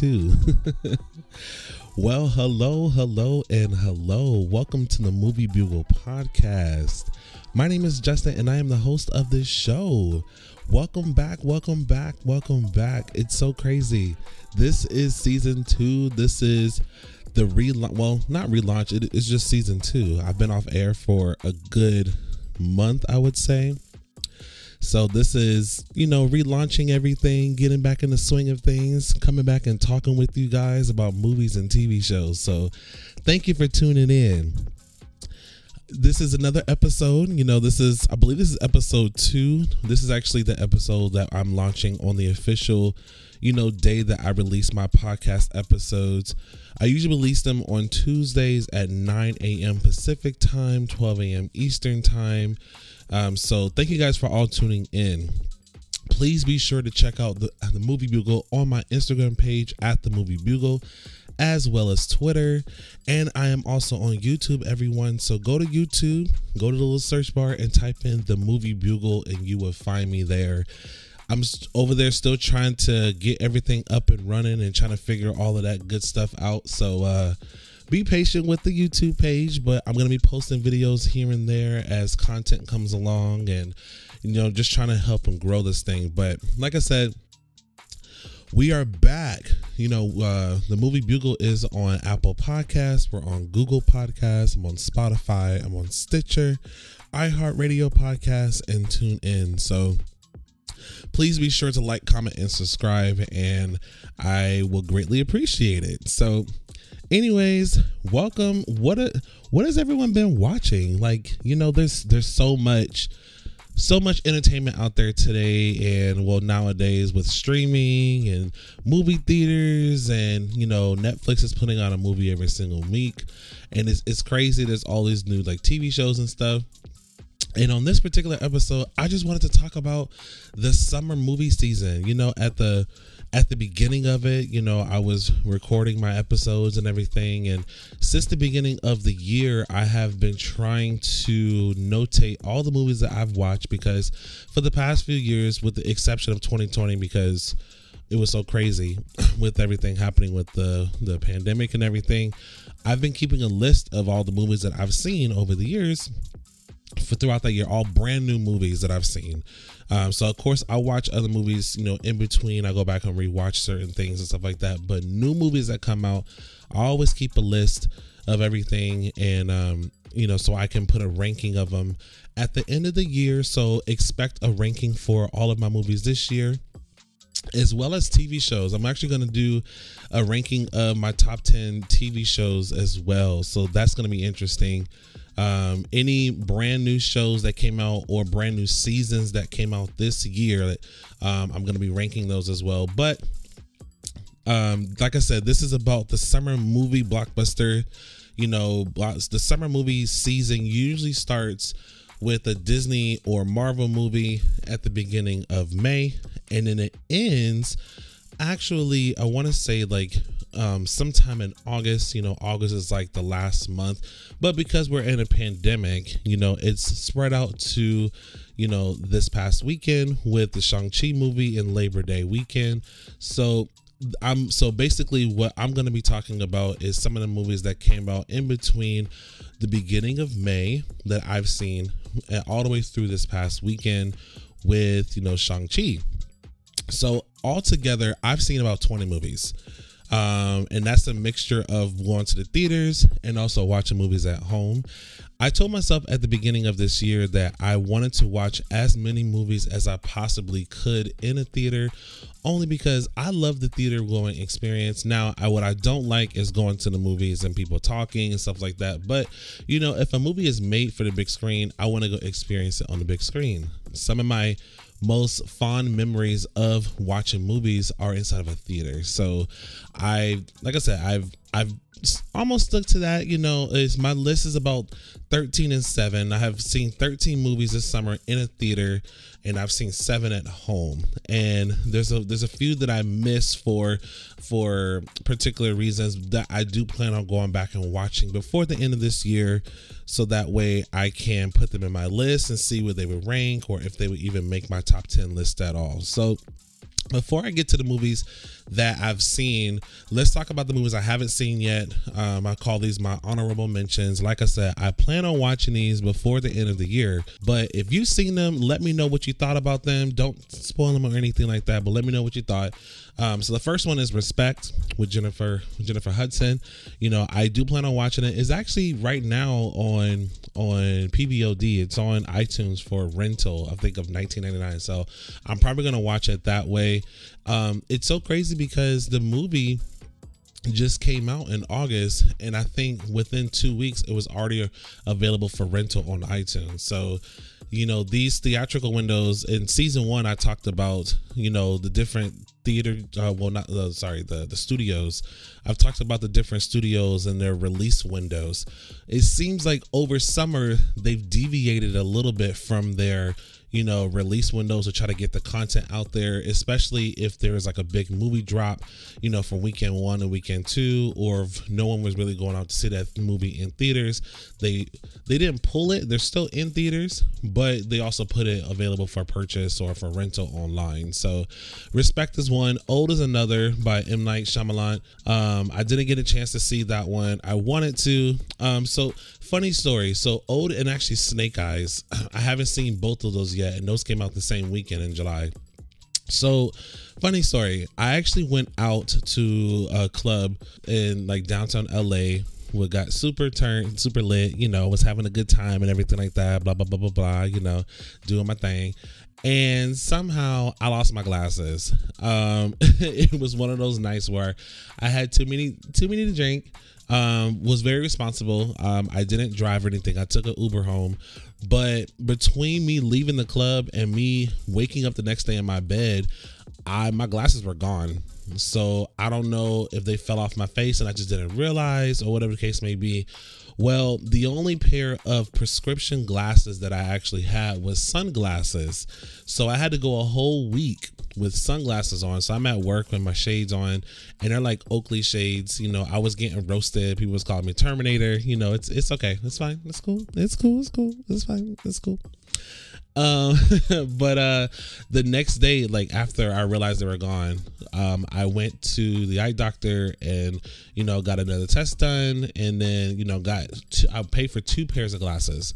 two. well, hello, hello, and hello. Welcome to the Movie Bugle podcast. My name is Justin, and I am the host of this show. Welcome back, welcome back, welcome back. It's so crazy. This is season two. This is the relaunch. Well, not relaunch, it, it's just season two. I've been off air for a good month, I would say. So this is, you know, relaunching everything, getting back in the swing of things, coming back and talking with you guys about movies and TV shows. So thank you for tuning in. This is another episode. You know, this is, I believe this is episode two. This is actually the episode that I'm launching on the official, you know, day that I release my podcast episodes. I usually release them on Tuesdays at 9 a.m. Pacific time, 12 a.m. Eastern time. Um, so thank you guys for all tuning in. Please be sure to check out the, the Movie Bugle on my Instagram page at the Movie Bugle, as well as Twitter. And I am also on YouTube, everyone. So go to YouTube, go to the little search bar, and type in the Movie Bugle, and you will find me there. I'm over there still trying to get everything up and running and trying to figure all of that good stuff out. So, uh, be patient with the YouTube page, but I'm going to be posting videos here and there as content comes along and, you know, just trying to help and grow this thing. But like I said, we are back. You know, uh, the movie Bugle is on Apple Podcasts. We're on Google Podcasts. I'm on Spotify. I'm on Stitcher, iHeartRadio Podcasts, and Tune In. So please be sure to like, comment, and subscribe, and I will greatly appreciate it. So, anyways welcome. What a, what has everyone been watching? Like you know there's there's so much so much entertainment out there today and well nowadays with streaming and movie theaters and you know netflix is putting out a movie every single week. And it's, it's crazy. There's all these new like tv shows and stuff. And on this particular episode i just wanted to talk about the summer movie season you know at the at the beginning of it, you know, I was recording my episodes and everything. And since the beginning of the year, I have been trying to notate all the movies that I've watched because for the past few years, with the exception of 2020, because it was so crazy with everything happening with the the pandemic and everything. I've been keeping a list of all the movies that I've seen over the years for throughout that year, all brand new movies that I've seen. Um, so of course I watch other movies, you know, in between. I go back and rewatch certain things and stuff like that. But new movies that come out, I always keep a list of everything, and um, you know, so I can put a ranking of them at the end of the year. So expect a ranking for all of my movies this year as well as TV shows. I'm actually going to do a ranking of my top 10 TV shows as well. So that's going to be interesting. Um, any brand new shows that came out or brand new seasons that came out this year, um, I'm going to be ranking those as well. But um, like I said, this is about the summer movie blockbuster. You know, the summer movie season usually starts with a Disney or Marvel movie at the beginning of May, and then it ends. Actually, I want to say like um, sometime in August. You know, August is like the last month, but because we're in a pandemic, you know, it's spread out to, you know, this past weekend with the Shang-Chi movie and Labor Day weekend. So I'm so basically what I'm going to be talking about is some of the movies that came out in between the beginning of May that I've seen all the way through this past weekend with, you know, Shang-Chi. So altogether, I've seen about 20 movies. Um, and that's a mixture of going to the theaters and also watching movies at home. I told myself at the beginning of this year that I wanted to watch as many movies as I possibly could in a theater, only because I love the theater going experience. Now, I, what I don't like is going to the movies and people talking and stuff like that. But, you know, if a movie is made for the big screen, I want to go experience it on the big screen. Some of my most fond memories of watching movies are inside of a theater. So I like I said, I've I've almost stuck to that. You know, is my list is about 13 and 7. I have seen 13 movies this summer in a theater and I've seen 7 at home. And there's a there's a few that I miss for for particular reasons that I do plan on going back and watching before the end of this year so that way I can put them in my list and see where they would rank or if they would even make my top 10 list at all. So before I get to the movies that I've seen, let's talk about the movies I haven't seen yet. Um, I call these my honorable mentions. Like I said, I plan on watching these before the end of the year. But if you've seen them, let me know what you thought about them. Don't spoil them or anything like that, but let me know what you thought. Um, so the first one is Respect with Jennifer Jennifer Hudson. You know, I do plan on watching it. It's actually right now on on PVOD. It's on iTunes for rental. I think of 19.99. So I'm probably gonna watch it that way. Um, it's so crazy because the movie just came out in August, and I think within two weeks it was already available for rental on iTunes. So, you know, these theatrical windows in season one, I talked about, you know, the different theater, uh, well, not uh, sorry, the the studios. I've talked about the different studios and their release windows. It seems like over summer they've deviated a little bit from their you know, release windows to try to get the content out there, especially if there's like a big movie drop, you know, from weekend one and weekend two, or if no one was really going out to see that movie in theaters. They they didn't pull it; they're still in theaters, but they also put it available for purchase or for rental online. So, Respect is one, Old is another by M Night Shyamalan. Um, I didn't get a chance to see that one. I wanted to. Um, so funny story. So Old and actually Snake Eyes. I haven't seen both of those yet, and those came out the same weekend in July. So, funny story. I actually went out to a club in like downtown LA. We got super turned, super lit. You know, was having a good time and everything like that. Blah blah blah blah blah. You know, doing my thing and somehow I lost my glasses. Um, it was one of those nights where I had too many too many to drink. Um, was very responsible. Um, I didn't drive or anything. I took an Uber home, but between me leaving the club and me waking up the next day in my bed, I my glasses were gone. So I don't know if they fell off my face and I just didn't realize or whatever the case may be. Well, the only pair of prescription glasses that I actually had was sunglasses. So I had to go a whole week with sunglasses on. So I'm at work with my shades on, and they're like Oakley shades. You know, I was getting roasted. People was calling me Terminator. You know, it's it's okay. It's fine. It's cool. It's cool. It's cool. It's fine. It's cool. Um, but uh, the next day, like after I realized they were gone, um, I went to the eye doctor and you know got another test done, and then you know got two, I paid for two pairs of glasses,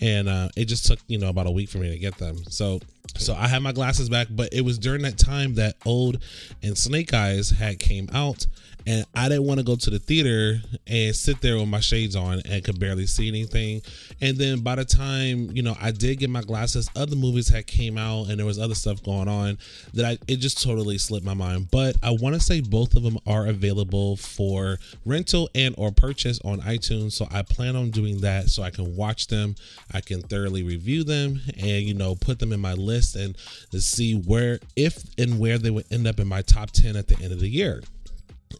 and uh, it just took you know about a week for me to get them. So so I had my glasses back, but it was during that time that Old and Snake Eyes had came out, and I didn't want to go to the theater and sit there with my shades on and could barely see anything. And then by the time you know I did get my glasses, other movies had came out and there was other stuff going on that I it just totally slipped my mind. But I want to say both of them are available for rental and or purchase on iTunes. So I plan on doing that so I can watch them, I can thoroughly review them, and you know put them in my list and to see where if and where they would end up in my top ten at the end of the year.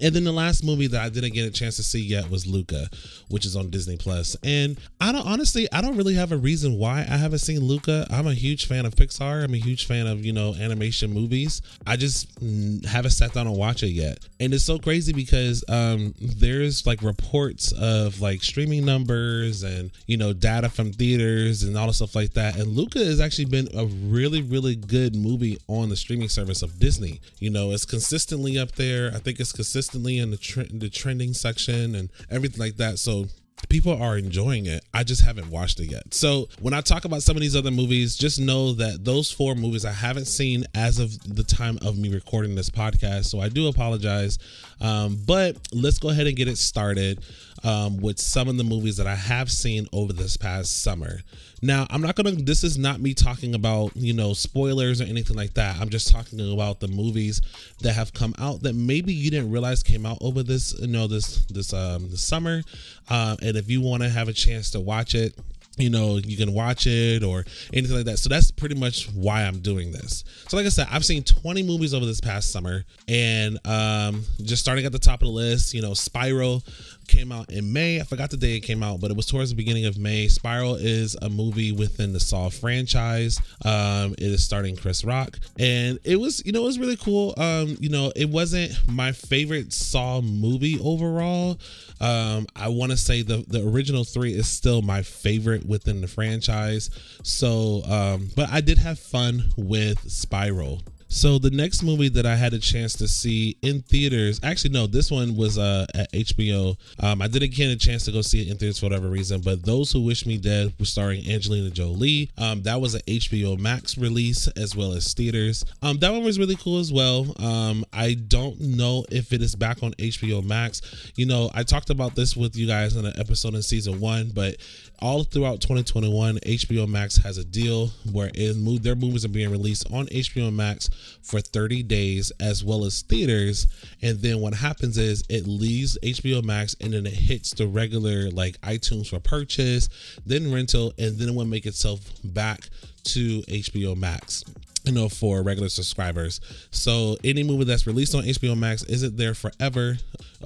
And then the last movie that I didn't get a chance to see yet was Luca, which is on Disney Plus. And I don't honestly, I don't really have a reason why I haven't seen Luca. I'm a huge fan of Pixar. I'm a huge fan of, you know, animation movies. I just haven't sat down and watch it yet. And it's so crazy because um there's like reports of like streaming numbers and, you know, data from theaters and all the stuff like that. And Luca has actually been a really, really good movie on the streaming service of Disney. You know, it's consistently up there. I think it's consistent consistently in the tre- the trending section and everything like that. So people are enjoying it. I just haven't watched it yet. So when I talk about some of these other movies, just know that those four movies I haven't seen as of the time of me recording this podcast. So I do apologize. Um, but let's go ahead and get it started um, with some of the movies that I have seen over this past summer. Now, I'm not gonna. This is not me talking about you know spoilers or anything like that. I'm just talking about the movies that have come out that maybe you didn't realize came out over this you know this this um this summer. Uh, and if you want to have a chance to watch it, you know you can watch it or anything like that so that's pretty much why i'm doing this so like i said i've seen 20 movies over this past summer and um just starting at the top of the list you know spiral came out in May. I forgot the day it came out, but it was towards the beginning of May. Spiral is a movie within the Saw franchise. Um, it is starting Chris Rock, and it was, you know, it was really cool. Um, you know, it wasn't my favorite Saw movie overall. Um, I want to say the the original three is still my favorite within the franchise. So, um, but I did have fun with Spiral. So the next movie that I had a chance to see in theaters, actually no, this one was uh, at HBO. Um, I didn't get a chance to go see it in theaters for whatever reason, but Those Who Wish Me Dead was starring Angelina Jolie. Um, that was an HBO Max release as well as theaters. Um, that one was really cool as well. Um, I don't know if it is back on HBO Max. You know, I talked about this with you guys in an episode in season one, but all throughout 2021, HBO Max has a deal where it, their movies are being released on HBO Max for 30 days as well as theaters. And then what happens is it leaves HBO Max and then it hits the regular like iTunes for purchase, then rental, and then it will make itself back to HBO Max you know, for regular subscribers. So any movie that's released on HBO Max isn't there forever.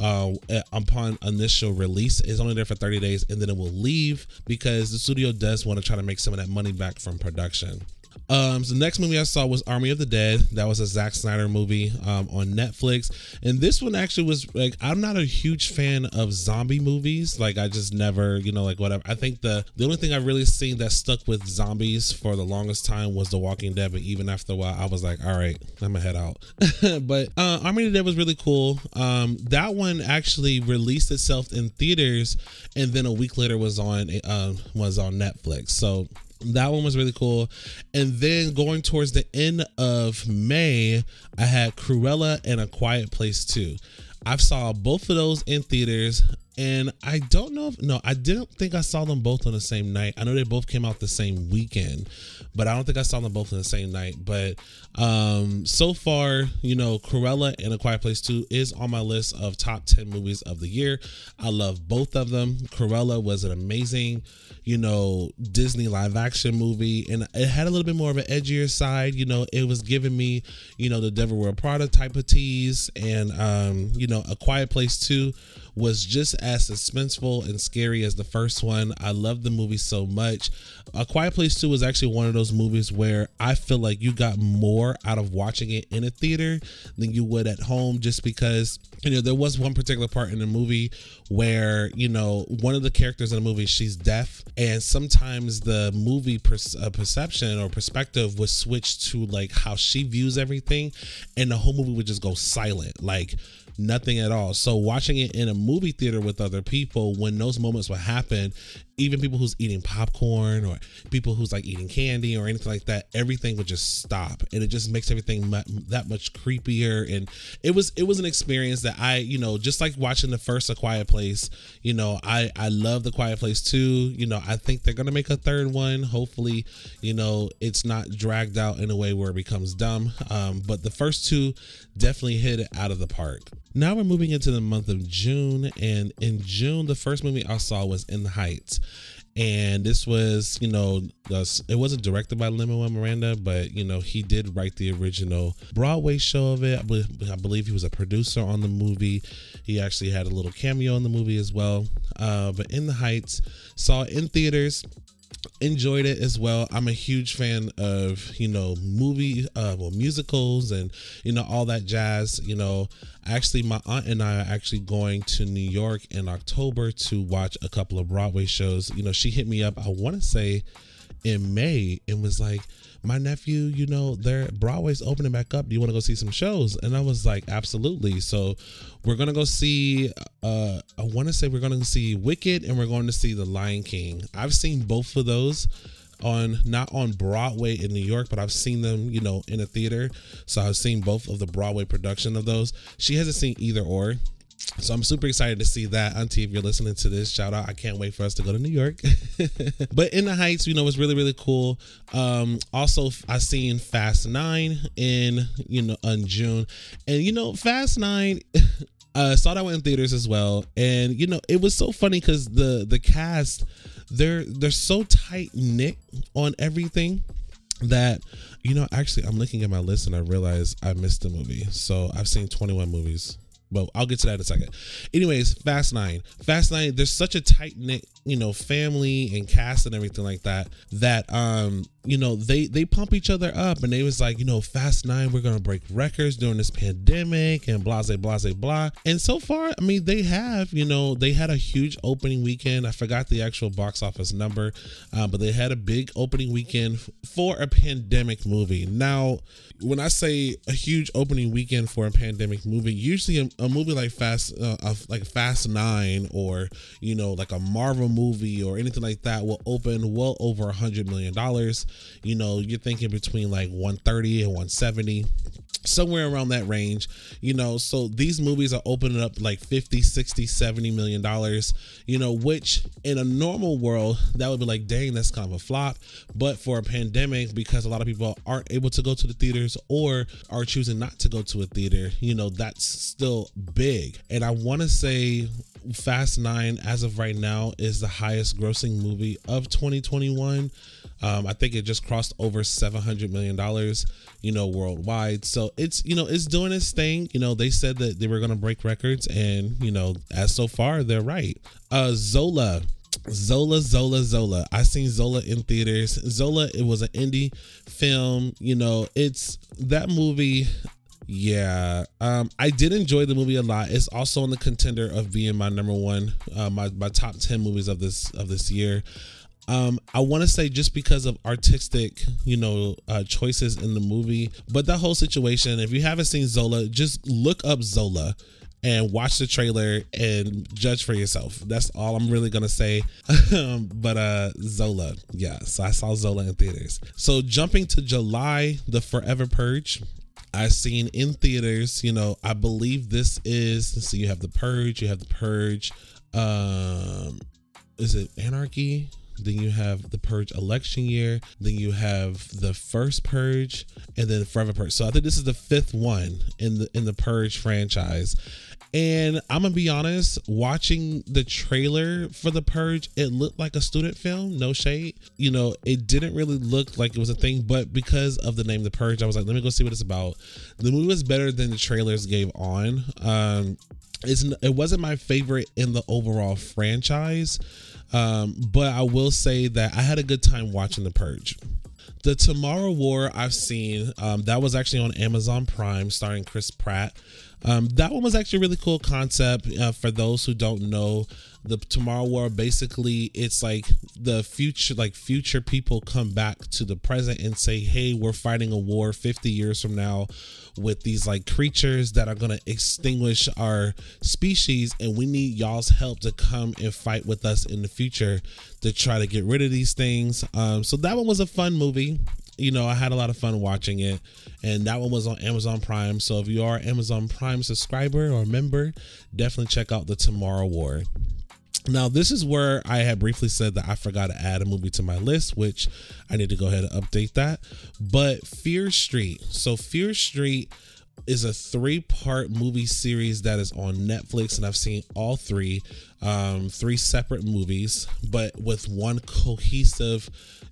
Uh, upon initial release, is only there for 30 days, and then it will leave because the studio does want to try to make some of that money back from production. Um, so the next movie I saw was Army of the Dead. That was a Zack Snyder movie um, on Netflix, and this one actually was like I'm not a huge fan of zombie movies. Like I just never, you know, like whatever. I think the the only thing I've really seen that stuck with zombies for the longest time was The Walking Dead. But even after a while, I was like, all right, I'm gonna head out. but uh, Army of the Dead was really cool. Um, that one actually released itself in theaters, and then a week later was on uh, was on Netflix. So that one was really cool. And then going towards the end of May, I had Cruella and A Quiet Place 2. I've saw both of those in theaters and I don't know if no, I didn't think I saw them both on the same night. I know they both came out the same weekend, but I don't think I saw them both on the same night. But um so far, you know, Cruella and A Quiet Place 2 is on my list of top 10 movies of the year. I love both of them. Cruella was an amazing you know, Disney live action movie. And it had a little bit more of an edgier side. You know, it was giving me, you know, the Devil Wear Prada type of tease. And, um, you know, A Quiet Place 2 was just as suspenseful and scary as the first one. I love the movie so much. A Quiet Place 2 was actually one of those movies where I feel like you got more out of watching it in a theater than you would at home just because, you know, there was one particular part in the movie where, you know, one of the characters in the movie, she's deaf. And sometimes the movie per- uh, perception or perspective was switched to like how she views everything. And the whole movie would just go silent. Like, nothing at all. So watching it in a movie theater with other people, when those moments would happen, even people who's eating popcorn or people who's like eating candy or anything like that, everything would just stop, and it just makes everything that much creepier. And it was it was an experience that I, you know, just like watching the first A Quiet Place, you know, I I love The Quiet Place too. You know, I think they're gonna make a third one. Hopefully, you know, it's not dragged out in a way where it becomes dumb. Um, but the first two definitely hit it out of the park. Now we're moving into the month of June, and in June, the first movie I saw was In the Heights. And this was, you know, it wasn't directed by Lin Manuel Miranda, but you know he did write the original Broadway show of it. I believe he was a producer on the movie. He actually had a little cameo in the movie as well. Uh, but In the Heights saw in theaters enjoyed it as well. I'm a huge fan of you know movie, uh, well musicals and you know all that jazz. You know, actually my aunt and I are actually going to New York in October to watch a couple of Broadway shows. You know, she hit me up. I want to say in May and was like, my nephew, you know, their Broadway's opening back up. Do you want to go see some shows? And I was like, absolutely. So we're gonna go see. Uh, I want to say we're gonna see Wicked and we're going to see The Lion King. I've seen both of those on not on Broadway in New York, but I've seen them, you know, in a theater. So I've seen both of the Broadway production of those. She hasn't seen either or. So I'm super excited to see that. Auntie, if you're listening to this, shout out. I can't wait for us to go to New York. but in the Heights, you know, it's really, really cool. Um, also I seen Fast Nine in, you know, in June. And you know, Fast Nine uh saw that one in theaters as well. And you know, it was so funny because the the cast, they're they're so tight knit on everything that you know actually i'm looking at my list and i realize i missed the movie so i've seen 21 movies but I'll get to that in a second. Anyways, Fast Nine. Fast Nine, there's such a tight knit you know family and cast and everything like that that um you know they they pump each other up and they was like you know fast nine we're gonna break records during this pandemic and blah blah blah and so far i mean they have you know they had a huge opening weekend. I forgot the actual box office number uh, but they had a big opening weekend for a pandemic movie. Now when i say a huge opening weekend for a pandemic movie usually a, a movie like fast uh, like fast nine or you know like a marvel movie or anything like that will open well over a hundred million dollars you know, you're thinking between like 130 and 170 somewhere around that range you know. So these movies are opening up like 50 60 70 million dollars you know which in a normal world that would be like dang that's kind of a flop. But for a pandemic because a lot of people aren't able to go to the theaters or are choosing not to go to a theater you know that's still big. And i want to say fast 9 as of right now is the highest grossing movie of 2021 um, I think it just crossed over seven hundred million dollars, you know, worldwide. So it's you know it's doing its thing. You know, they said that they were to break records, and you know, as so far they're right. Uh, Zola. Zola, Zola, Zola. I seen Zola in theaters. Zola, it was an indie film. You know, it's that movie. Yeah, um, I did enjoy the movie a lot. It's also on the contender of being my number one, uh, my my top ten movies of this of this year. Um, I want to say just because of artistic, you know, uh, choices in the movie, but that whole situation. If you haven't seen Zola, just look up Zola and watch the trailer and judge for yourself. That's all I'm really gonna say. But uh Zola, yeah. So I saw Zola in theaters. So jumping to July, The Forever Purge. I've seen in theaters, you know, I believe this is so you have the purge, you have the purge, um is it anarchy? Then you have the purge election year. Then you have the first purge and then forever purge. So i think this is the fifth one in the in the purge franchise. And i'm gonna be honest watching the trailer for the purge it looked like a student film no shade. You know it didn't really look like it was a thing but because of the name the purge i was like let me go see what it's about. The movie was better than the trailers gave on. Um it's, it wasn't my favorite in the overall franchise um, but I will say that I had a good time watching The Purge. The Tomorrow War I've seen, um, that was actually on Amazon Prime, starring Chris Pratt. Um, that one was actually a really cool concept. Uh, for those who don't know, the Tomorrow War basically it's like the future, like future people come back to the present and say, "Hey, we're fighting a war 50 years from now with these like creatures that are gonna extinguish our species, and we need y'all's help to come and fight with us in the future to try to get rid of these things." Um, so that one was a fun movie you know, I had a lot of fun watching it. And that one was on Amazon Prime. So if you are Amazon Prime subscriber or member, definitely check out the Tomorrow War. Now, this is where I had briefly said that I forgot to add a movie to my list, which I need to go ahead and update that. But Fear Street. So, Fear Street is a three part movie series that is on Netflix, and I've seen all three, um, three separate movies, but with one cohesive,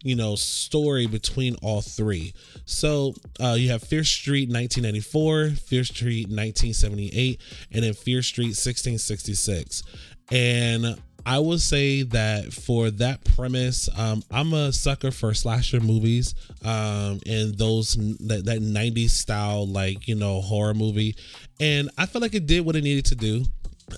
you know, story between all three. So uh, you have Fear Street 1994, Fear Street 1978, and then Fear Street 1666. And I will say that for that premise, um, I'm a sucker for slasher movies um, and those that, that 90s style, like, you know, horror movie. And I feel like it did what it needed to do.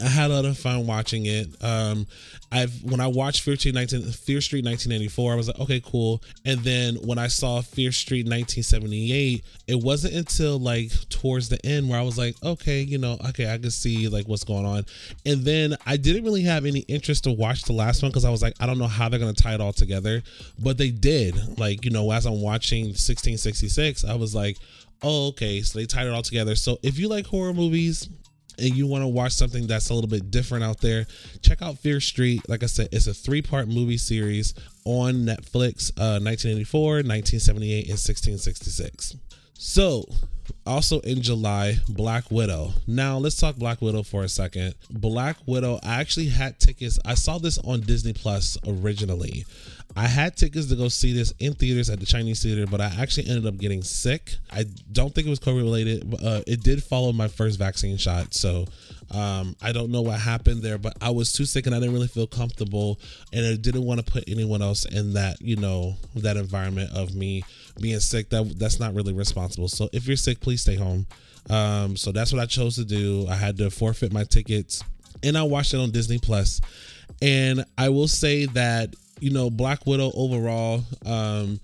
I had a lot of fun watching it. Um, I've when I watched Fear Street 19, Fear Street 1994, I was like, okay, cool. And then when I saw Fear Street 1978, it wasn't until like towards the end where I was like, okay, you know, okay, I can see like what's going on. And then I didn't really have any interest to watch the last one because I was like, I don't know how they're gonna tie it all together, but they did. Like, you know, as I'm watching 1666, I was like, oh, okay, so they tied it all together. So if you like horror movies and you want to watch something that's a little bit different out there, check out Fear Street. Like I said, it's a three part movie series on Netflix uh, 1984, 1978, and 1666. So, also in July, Black Widow. Now, let's talk Black Widow for a second. Black Widow, I actually had tickets. I saw this on Disney Plus originally. I had tickets to go see this in theaters at the Chinese theater, but I actually ended up getting sick. I don't think it was COVID related. But, uh, it did follow my first vaccine shot, so Um, I don't know what happened there, but I was too sick and I didn't really feel comfortable, and I didn't want to put anyone else in that you know that environment of me being sick. That that's not really responsible. So if you're sick, please stay home. Um, so that's what I chose to do. I had to forfeit my tickets, and I watched it on Disney Plus. And I will say that you know Black Widow overall. Um,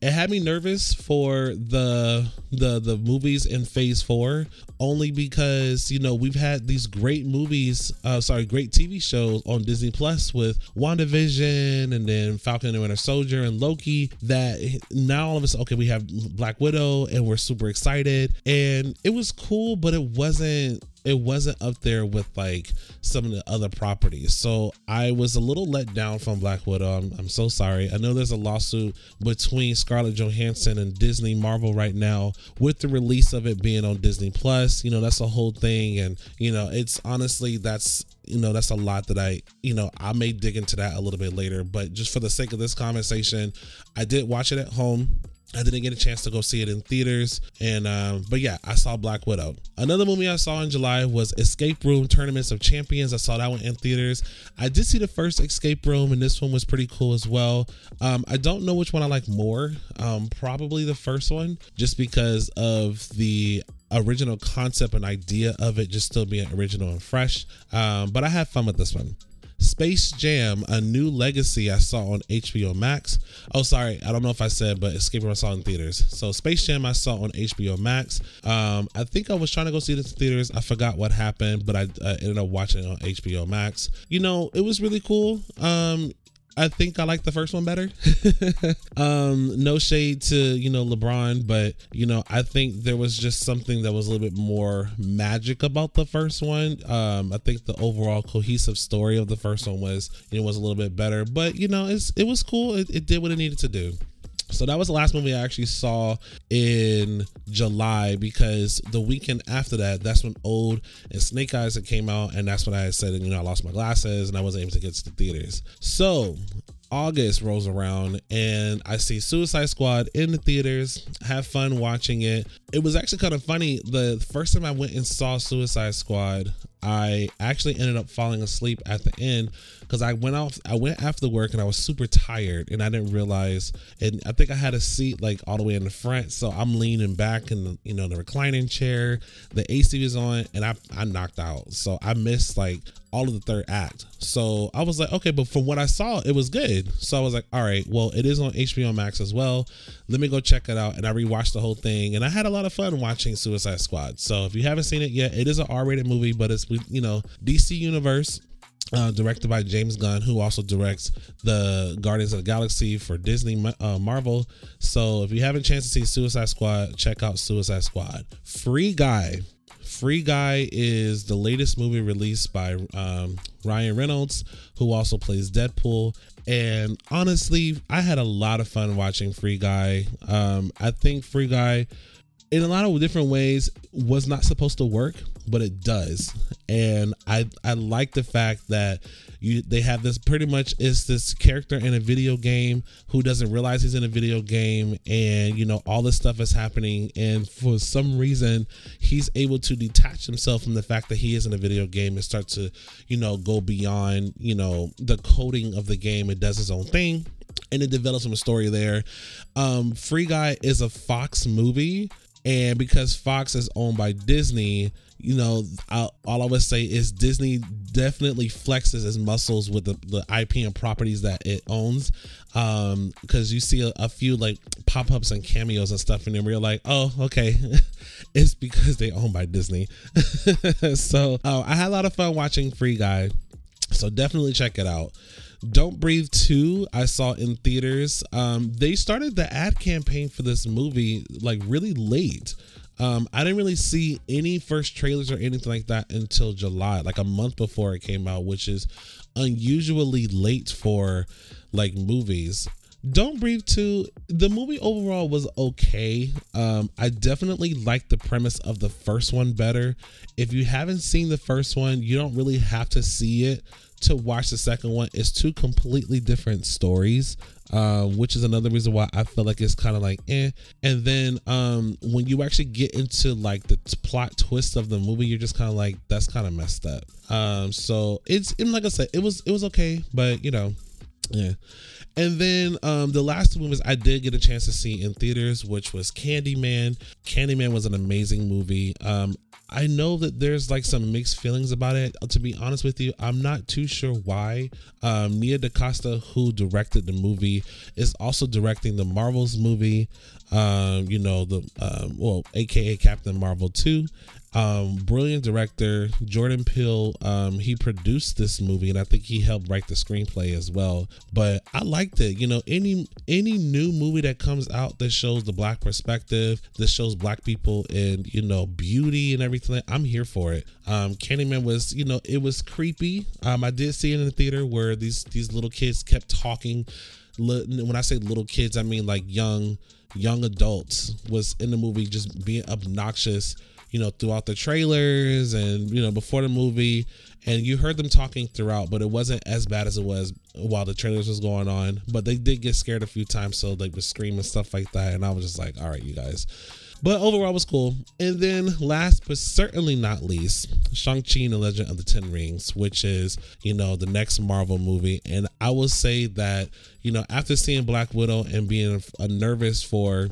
it had me nervous for the the the movies in phase four only because you know we've had these great movies uh sorry great tv shows on disney plus with wandavision and then falcon and winter soldier and loki that now all of us okay we have black widow and we're super excited and it was cool but it wasn't it wasn't up there with like some of the other properties. So I was a little let down from Black Widow. I'm, I'm so sorry. I know there's a lawsuit between Scarlett Johansson and Disney Marvel right now with the release of it being on Disney Plus. You know, that's a whole thing. And, you know, it's honestly, that's you know that's a lot that i you know i may dig into that a little bit later but just for the sake of this conversation i did watch it at home I didn't get a chance to go see it in theaters, and um, but yeah, I saw Black Widow. Another movie I saw in July was Escape Room: Tournaments of Champions. I saw that one in theaters. I did see the first Escape Room, and this one was pretty cool as well. Um, I don't know which one I like more. Um, probably the first one, just because of the original concept and idea of it just still being original and fresh. Um, but I had fun with this one. Space Jam: A New Legacy I saw on HBO Max. Oh, sorry, I don't know if I said, but Escape Room I saw in theaters. So Space Jam I saw on HBO Max. Um, I think I was trying to go see this in theaters. I forgot what happened, but I uh, ended up watching it on HBO Max. You know, it was really cool. Um, I think I like the first one better. um, no shade to you know LeBron, but you know I think there was just something that was a little bit more magic about the first one. Um, I think the overall cohesive story of the first one was know was a little bit better, but you know it's it was cool. It, it did what it needed to do. So that was the last movie I actually saw in July because the weekend after that, that's when Old and Snake Eyes had came out, and that's when I said, you know, I lost my glasses and I wasn't able to get to the theaters. So August rolls around and I see Suicide Squad in the theaters. Have fun watching it. It was actually kind of funny. The first time I went and saw Suicide Squad, I actually ended up falling asleep at the end because I went off. I went after work and I was super tired and I didn't realize. And I think I had a seat like all the way in the front, so I'm leaning back in the you know the reclining chair. The AC was on and I I knocked out, so I missed like all of the third act. So I was like, okay, but from what I saw, it was good. So I was like, all right, well, it is on HBO Max as well. Let me go check it out. And I rewatched the whole thing, and I had a lot of fun watching Suicide Squad. So if you haven't seen it yet, it is an R-rated movie, but it's you know DC Universe. Uh, directed by James Gunn, who also directs the Guardians of the Galaxy for Disney uh, Marvel. So if you haven't a chance to see Suicide Squad, check out Suicide Squad. Free Guy Free Guy is the latest movie released by um, Ryan Reynolds, who also plays Deadpool. And honestly, I had a lot of fun watching Free Guy. Um, I think Free Guy, in a lot of different ways, was not supposed to work, but it does. And I I like the fact that you they have this pretty much is this character in a video game who doesn't realize he's in a video game and you know all this stuff is happening. And for some reason he's able to detach himself from the fact that he is in a video game and start to you know go beyond you know the coding of the game and does his own thing. And it develops some story there. Um free guy is a fox movie and because Fox is owned by Disney, you know, I, all I would say is Disney definitely flexes its muscles with the, the IP and properties that it owns. Um, because you see a, a few like pop ups and cameos and stuff, and then we're like, oh, okay, it's because they own by Disney. so uh, I had a lot of fun watching Free Guy. So definitely check it out. Don't Breathe 2, I saw in theaters. Um, they started the ad campaign for this movie like really late. Um, I didn't really see any first trailers or anything like that until July, like a month before it came out, which is unusually late for like movies. Don't Breathe 2, the movie overall was okay. Um, I definitely like the premise of the first one better. If you haven't seen the first one, you don't really have to see it to watch the second one. It's two completely different stories. um, which is another reason why I feel like it's kind of like eh. And then um, when you actually get into like the t- plot twist of the movie, you're just kind of like that's kind of messed up. Um, so it's and like I said, it was it was okay, but you know, yeah. And then um, the last two movies I did get a chance to see in theaters, which was Candyman. Candyman was an amazing movie. Um, I know that there's like some mixed feelings about it. To be honest with you, I'm not too sure why. Um, Nia DaCosta, who directed the movie, is also directing the Marvels movie. Um, you know the um, well, aka Captain Marvel two, um, brilliant director Jordan Peele. Um, he produced this movie, and I think he helped write the screenplay as well. But I liked it. You know, any any new movie that comes out that shows the black perspective, that shows black people and you know beauty and everything, I'm here for it. Um, Candyman was, you know, it was creepy. Um, I did see it in the theater where these these little kids kept talking. When I say little kids, I mean like young young adults was in the movie just being obnoxious you know, throughout the trailers and, you know, before the movie. And you heard them talking throughout, but it wasn't as bad as it was while the trailers was going on. But they did get scared a few times, so they were screaming stuff like that. And I was just like, all right, you guys. But overall was cool. And then last but certainly not least, Shang-Chi and the Legend of the Ten Rings, which is, you know, the next Marvel movie. And I will say that, you know, after seeing Black Widow and being nervous for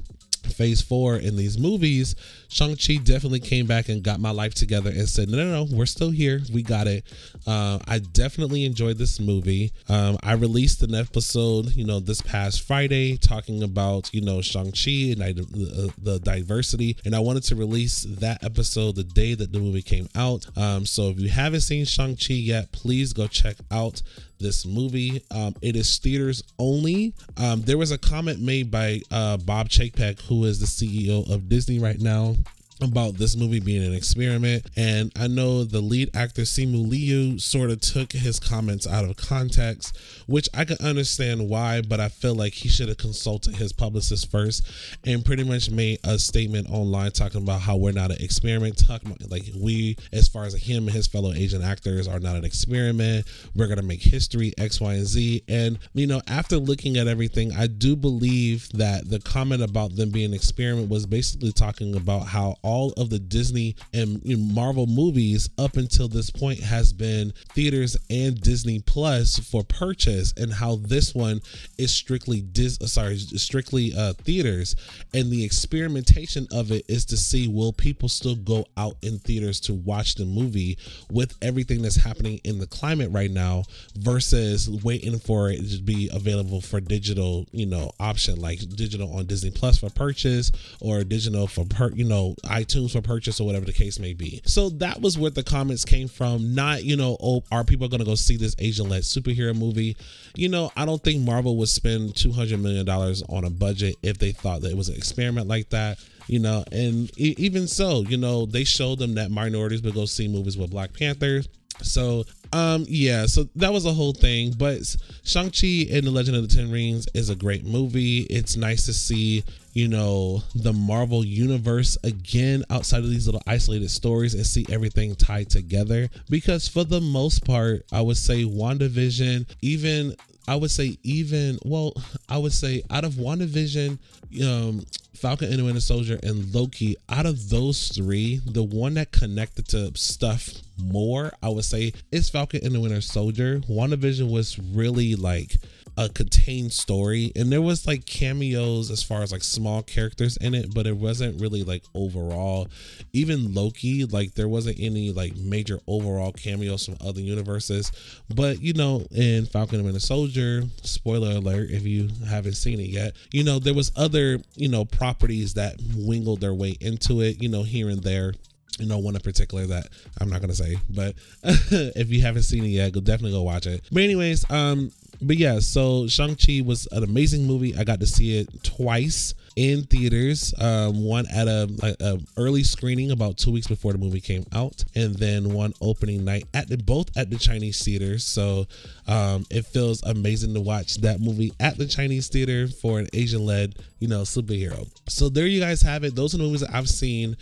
phase four in these movies, Shang-Chi definitely came back and got my life together and said, no, no, no, we're still here. We got it. Uh, I definitely enjoyed this movie. Um, I released an episode, you know, this past Friday talking about, you know, Shang-Chi and I, the, the, diversity. And I wanted to release that episode the day that the movie came out. Um, so if you haven't seen Shang-Chi yet, please go check out this movie. Um, it is theaters only. Um, there was a comment made by uh, Bob Chapek, who is the CEO of Disney right now about this movie being an experiment. And I know the lead actor Simu Liu sort of took his comments out of context, which I can understand why, but I feel like he should have consulted his publicist first and pretty much made a statement online talking about how we're not an experiment, talking about like we, as far as him and his fellow Asian actors, are not an experiment. We're gonna make history, X, Y, and Z. And you know, after looking at everything, I do believe that the comment about them being an experiment was basically talking about how all of the Disney and Marvel movies up until this point has been theaters and Disney Plus for purchase, and how this one is strictly Dis uh, sorry strictly uh, theaters, and the experimentation of it is to see will people still go out in theaters to watch the movie with everything that's happening in the climate right now versus waiting for it to be available for digital you know option like digital on Disney Plus for purchase or digital for per you know iTunes for purchase or whatever the case may be. So that was where the comments came from. Not, you know, oh, are people going to go see this Asian led superhero movie? You know, I don't think Marvel would spend $200 million on a budget if they thought that it was an experiment like that you know and even so you know they showed them that minorities would go see movies with black panthers so um yeah so that was a whole thing but shang-chi and the legend of the ten rings is a great movie it's nice to see you know the marvel universe again outside of these little isolated stories and see everything tied together because for the most part i would say wandavision even I would say even well, I would say out of WandaVision, um, Falcon and the Winter Soldier, and Loki, out of those three, the one that connected to stuff more, I would say, is Falcon and the Winter Soldier. WandaVision was really like a contained story and there was like cameos as far as like small characters in it but it wasn't really like overall. Even loki like there wasn't any like major overall cameos from other universes. But you know in falcon and the soldier spoiler alert if you haven't seen it yet you know there was other you know properties that wingled their way into it you know here and there. You know one in particular that i'm not gonna say but if you haven't seen it yet go definitely go watch it. But anyways um but yeah, so Shang-Chi was an amazing movie. I got to see it twice in theaters. Um, one at a, a, a, early screening about two weeks before the movie came out, and then one opening night at the both at the Chinese theaters. So um, it feels amazing to watch that movie at the Chinese theater for an Asian-led, you know, superhero. So there you guys have it. Those are the movies that I've seen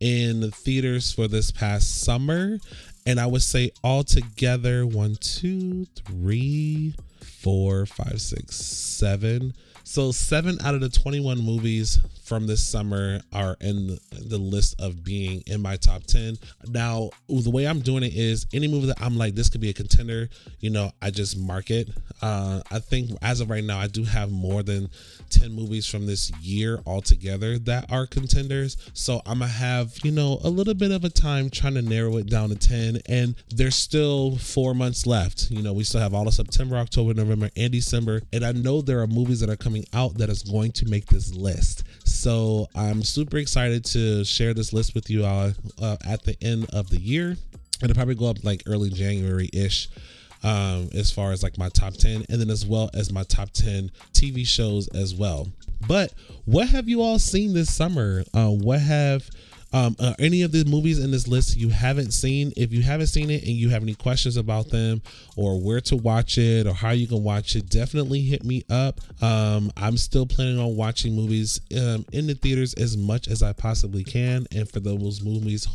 in theaters for this past summer. And I would say all together, one, two, three, four, five, six, seven. So seven out of the 21 movies from this summer are in the list of being in my top 10. Now, the way I'm doing it is any movie that I'm like, this could be a contender, you know, I just mark it. Uh, I think as of right now, I do have more than 10 movies from this year altogether that are contenders. So I'm going to have, you know, a little bit of a time trying to narrow it down to 10. And there's still four months left. You know, we still have all of September, October, November, and December. And I know there are movies that are coming out that is going to make this list. So I'm super excited to share this list with you all uh, at the end of the year. It'll probably go up like early January ish um, as far as like my top 10 and then as well as my top 10 TV shows as well. But what have you all seen this summer? Uh, what have um, uh, any of the movies in this list you haven't seen, if you haven't seen it and you have any questions about them or where to watch it or how you can watch it, definitely hit me up. Um, I'm still planning on watching movies um, in the theaters as much as I possibly can. And for those movies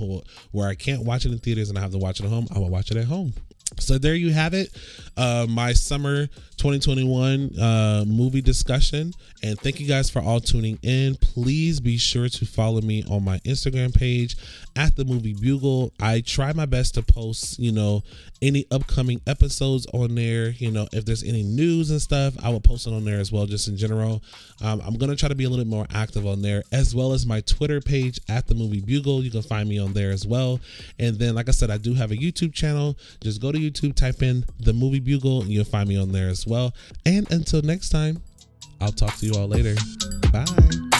where I can't watch it in theaters and I have to watch it at home, I will watch it at home. So there you have it, uh, my summer 2021 uh, movie discussion. And thank you guys for all tuning in. Please be sure to follow me on my Instagram page at the Movie Bugle. I try my best to post, you know, any upcoming episodes on there. You know, if there's any news and stuff, I will post it on there as well, just in general. Um, I'm to try to be a little bit more active on there, as well as my Twitter page at the Movie Bugle. You can find me on there as well. And then, like I said, I do have a YouTube channel. Just go to YouTube, type in the Movie Bugle, and you'll find me on there as well. And until next time, I'll talk to you all later. Bye.